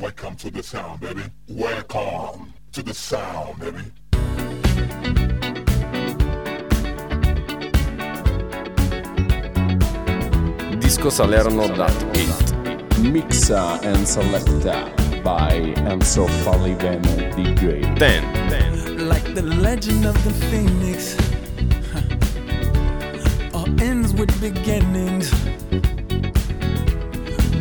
Welcome to the sound, baby. Welcome to the sound, baby. Disco Salerno.it Mixa and selecta by Enzo Falivene DJ. 10 like the legend of the phoenix. huh. All ends with beginnings.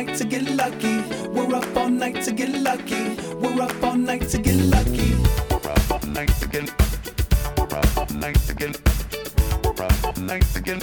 Up all night to get lucky. We're up all night to get lucky. We're up all night to get lucky. Come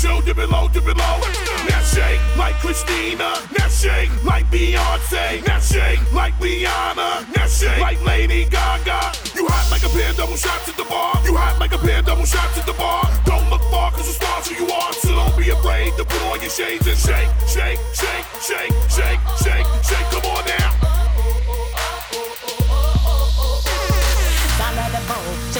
show, dip it low, dip it low. Now shake like Christina. Now shake like Beyonce. Now shake like Rihanna. Now shake like Lady Gaga. You hot like a pair double shots at the bar. You hot like a pair double shots at the bar. Don't look far, cause the stars who you are. So don't be afraid to put on your shades and shake, shake, shake, shake, shake, shake, shake. Come on now.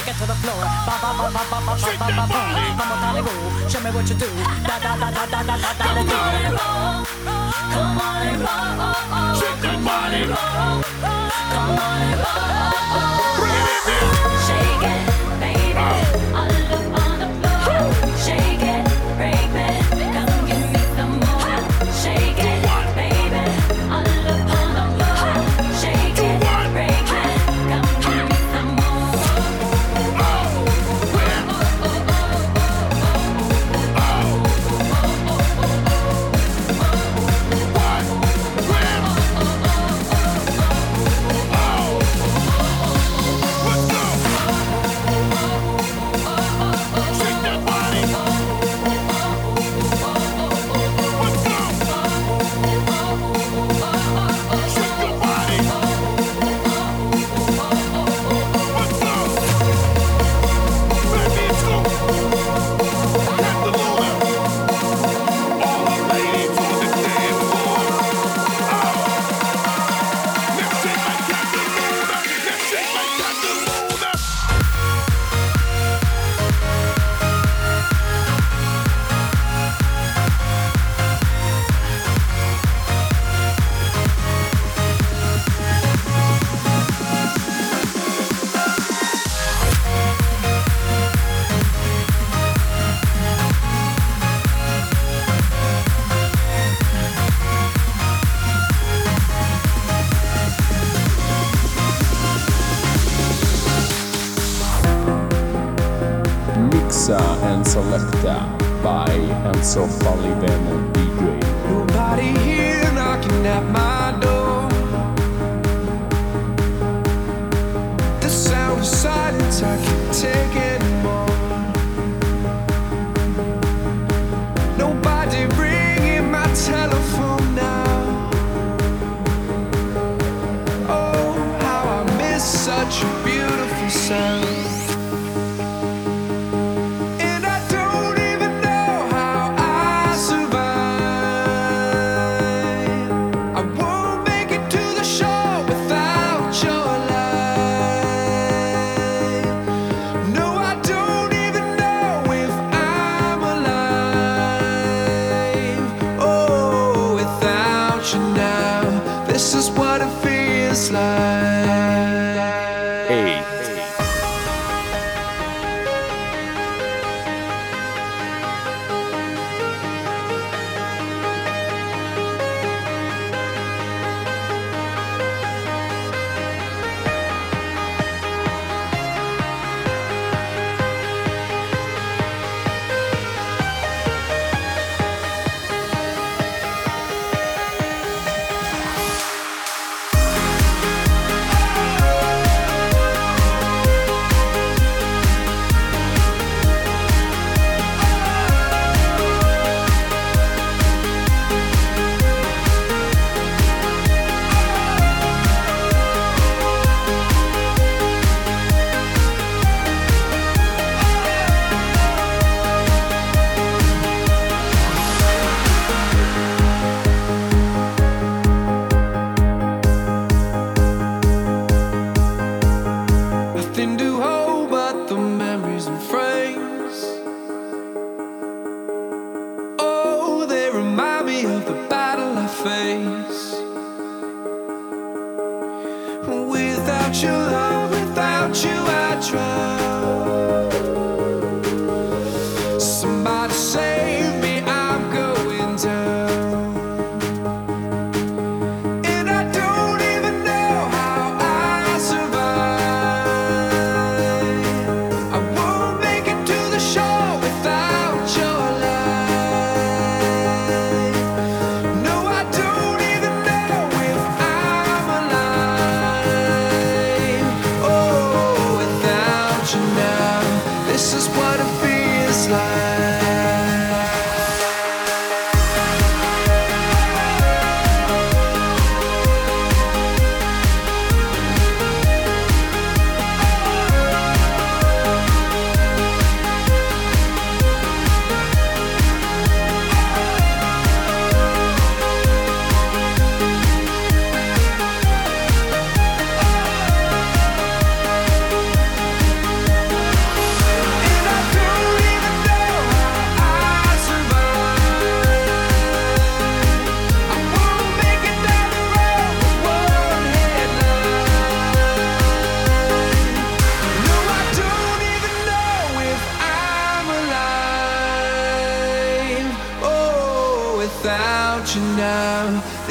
Take it to the floor. Ba ba ba ba ba ba ba ba ba boom. On, Tony, go. Show me what you do. Da da da da da da da da da. Come on and roll. Shake that body. Come on and roll. Bring it in. Shake it,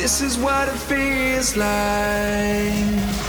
This is what it feels like.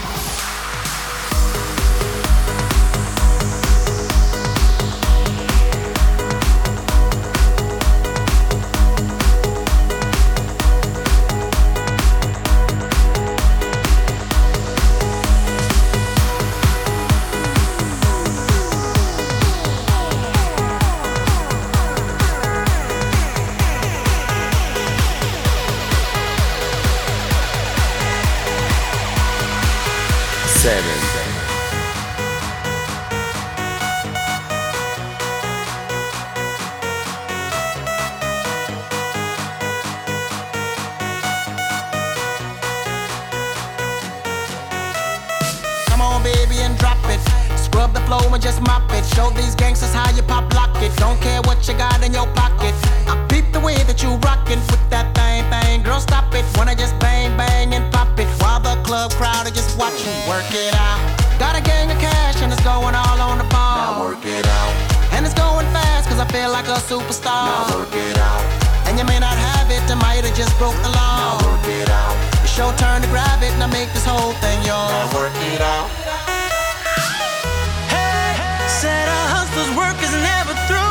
Club crowd are just watching. Work it out. Got a gang of cash and it's going all on the ball. Now work it out. And it's going fast cause I feel like a superstar. Now work it out. And you may not have it, I might have just broke the law. Now work it out. It's your turn to grab it and I make this whole thing yours. Now work it out. Hey, said our hustlers' work is never through.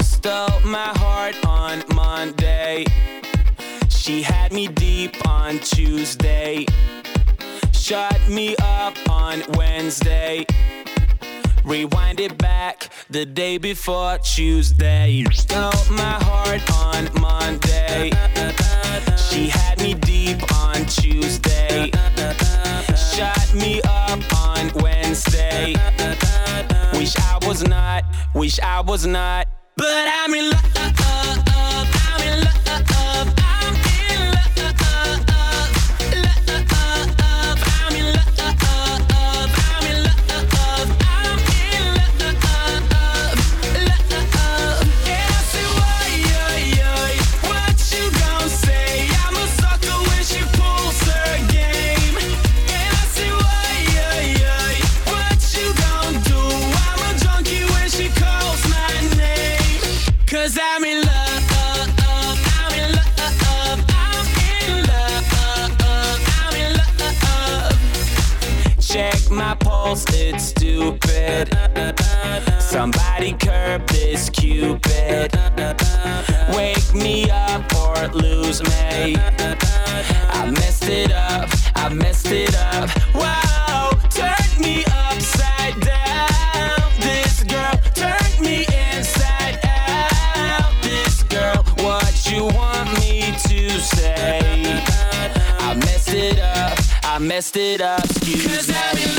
Stole my heart on Monday. She had me deep on Tuesday. Shut me up on Wednesday. Rewind it back the day before Tuesday. Stole my heart on Monday. She had me deep on Tuesday. Shut me up on Wednesday. Wish I was not, wish I was not. But I'm in love, my it's stupid. Somebody curb this cupid. Wake me up or lose me. I messed it up, I messed it up. Wow, turn me upside down. This girl turned me inside out. This girl, what you want me to say? I messed it up, I messed it up. Excuse me.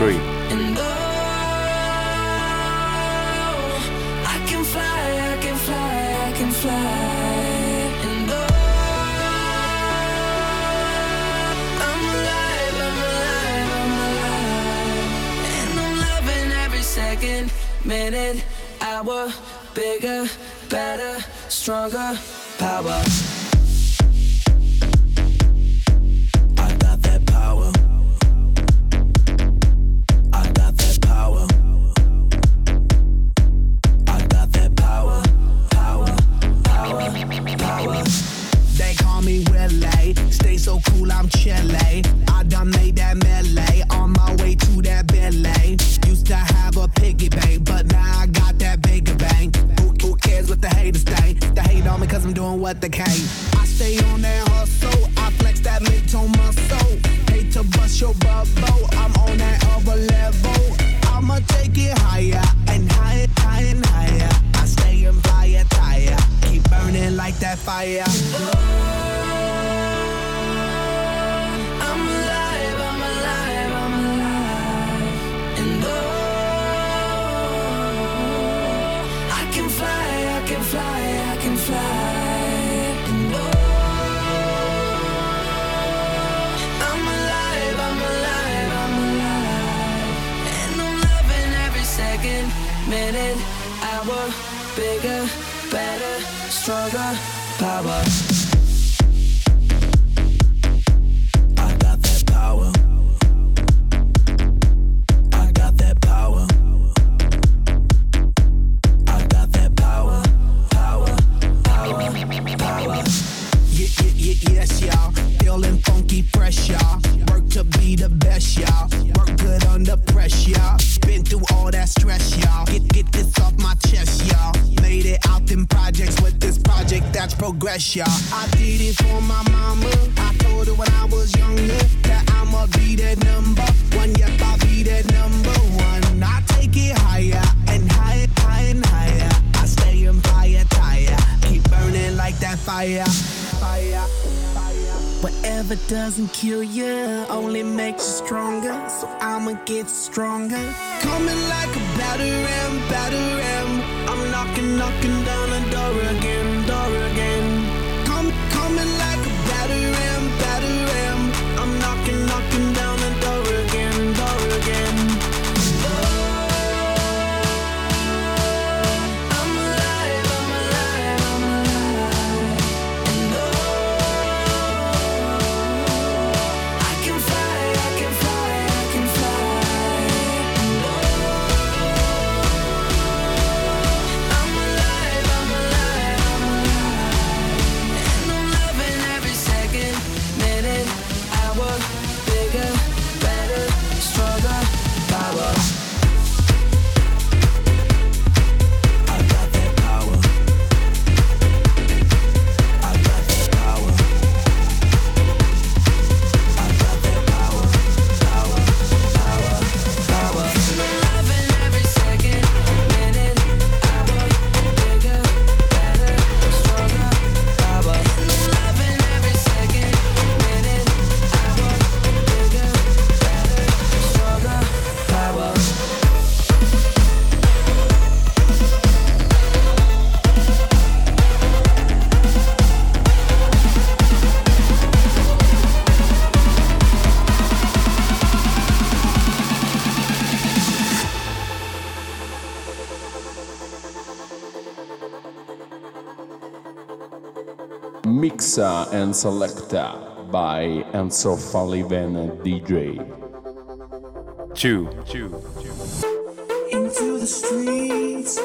free. And oh, I can fly, I can fly, I can fly. second, minute, hour, bigger, better, stronger, power. bigger, better, stronger power. Mixa and Selecta by Enzo Falivene DJ. Two. Two. Into the streets.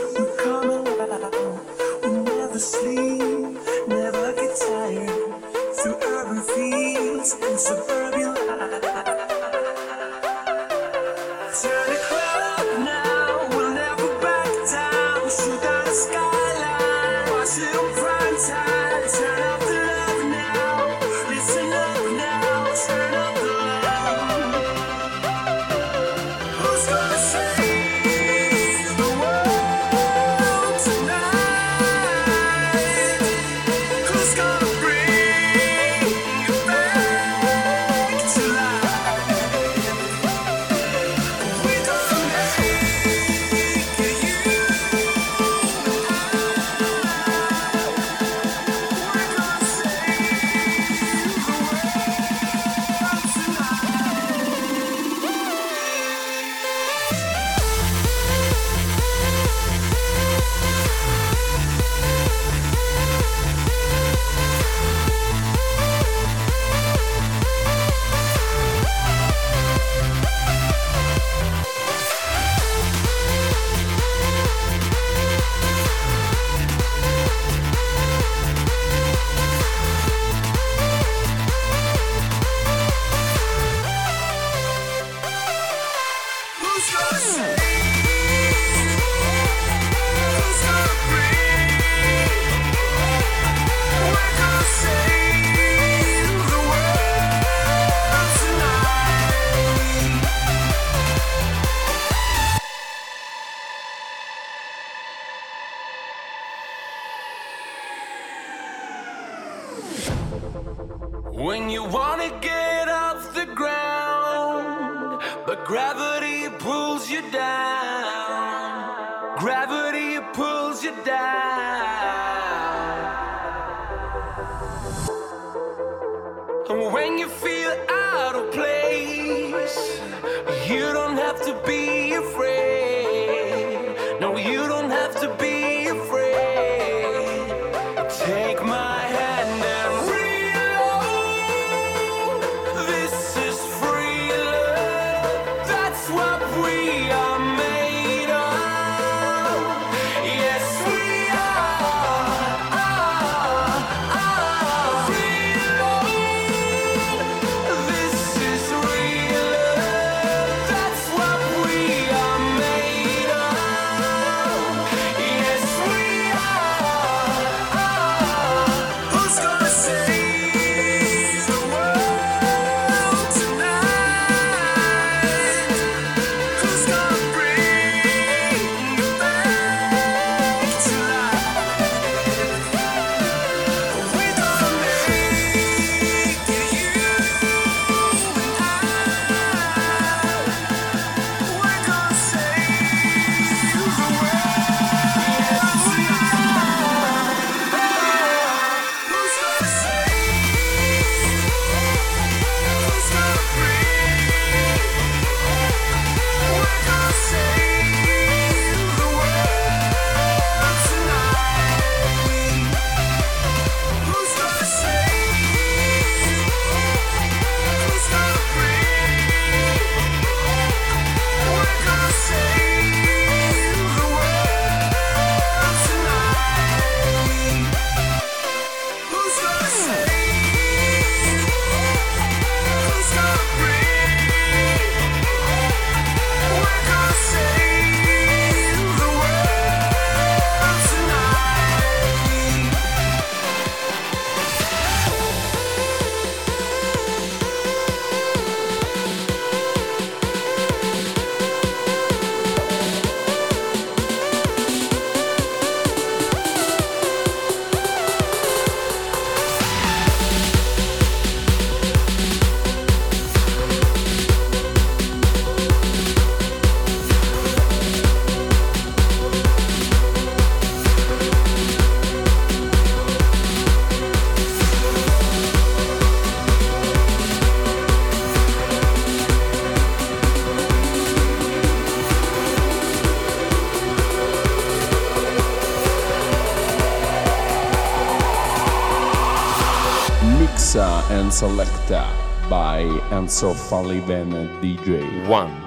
By Enzo Falivene DJ. One.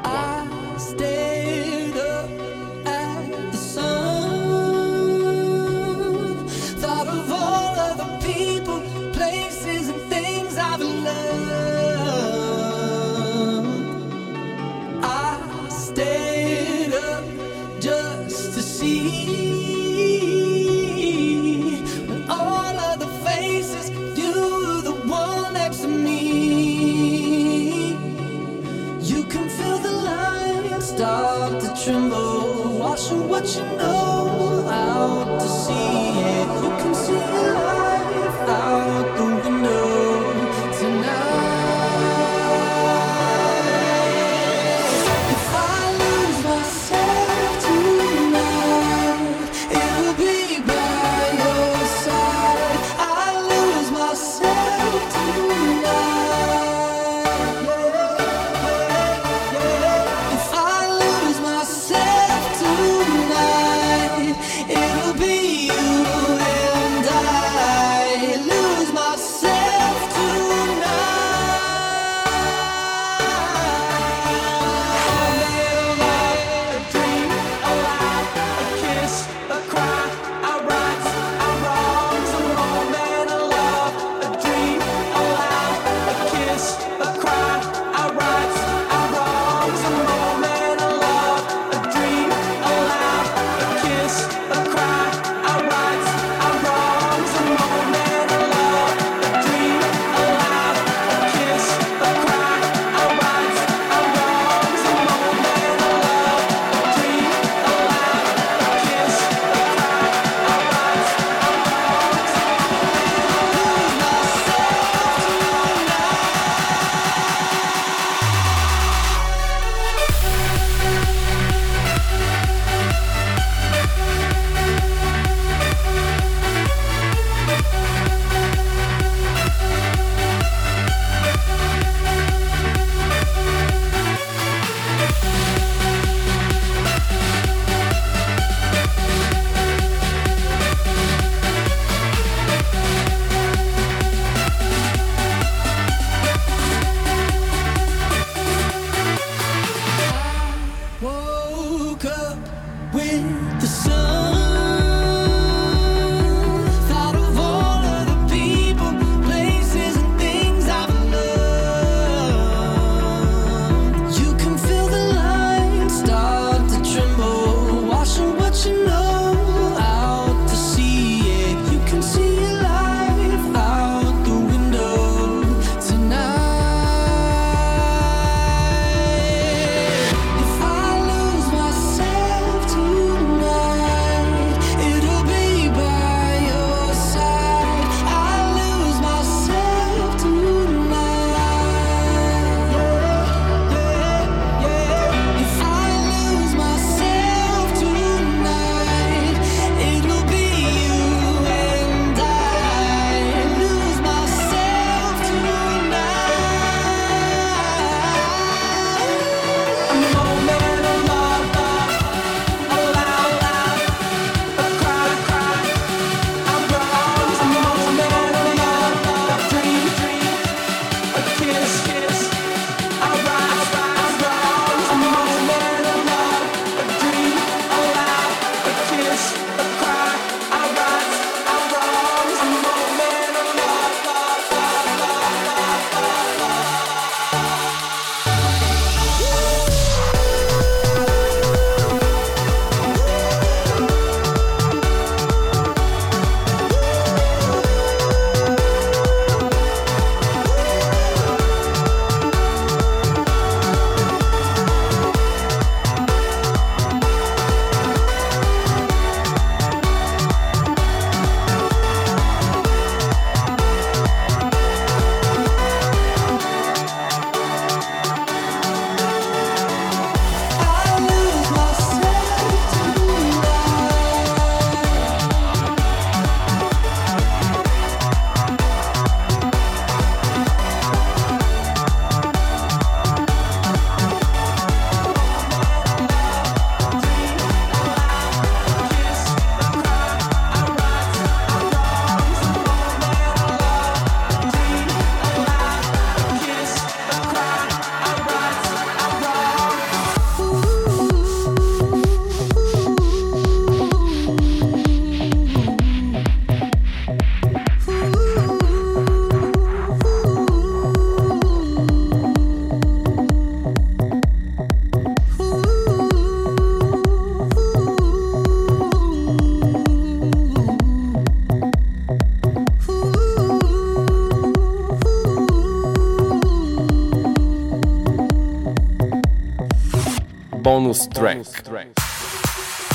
Bonus track.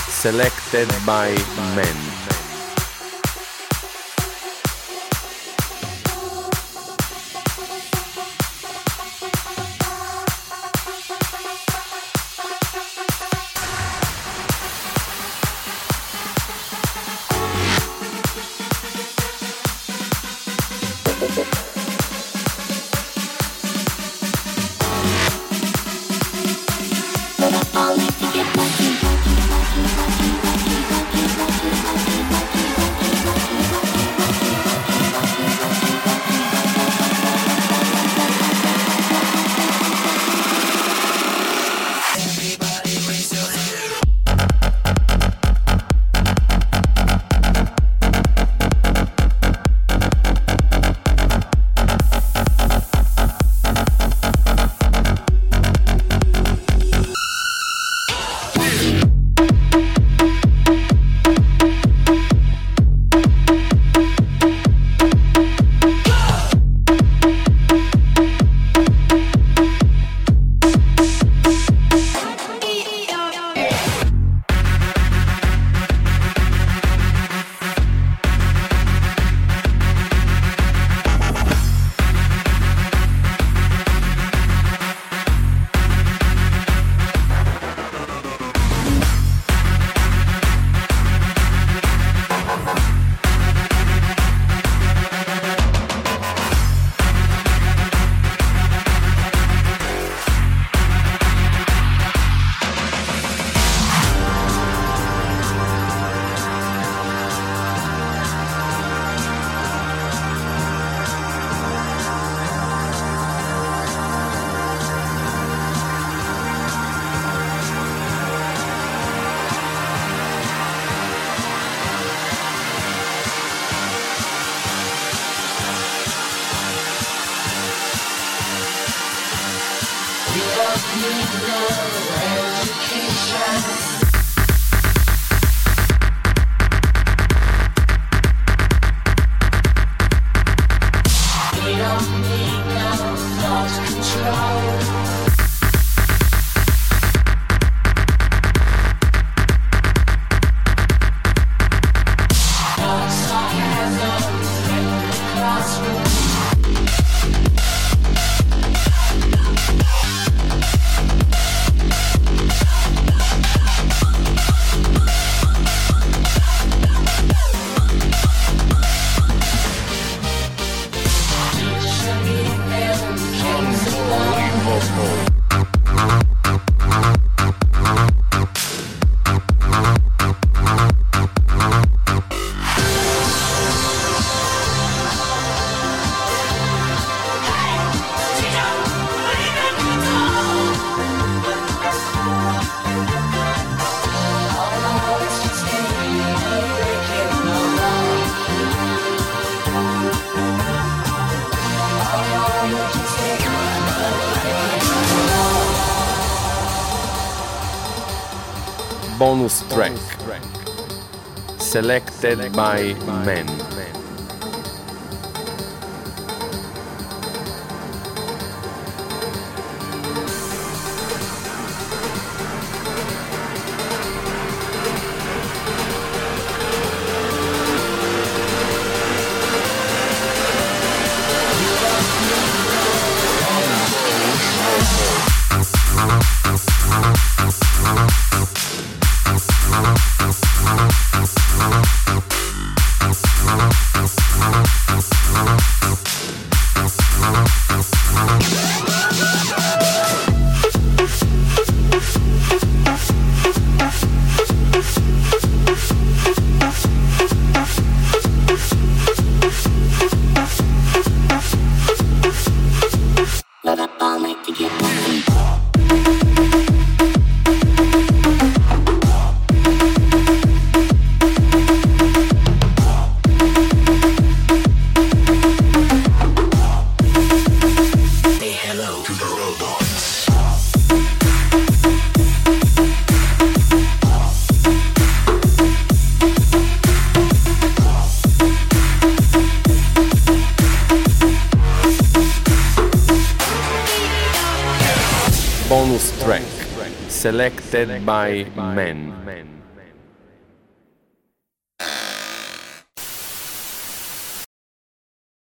Selected by Men. Selected by Men. Selected by men.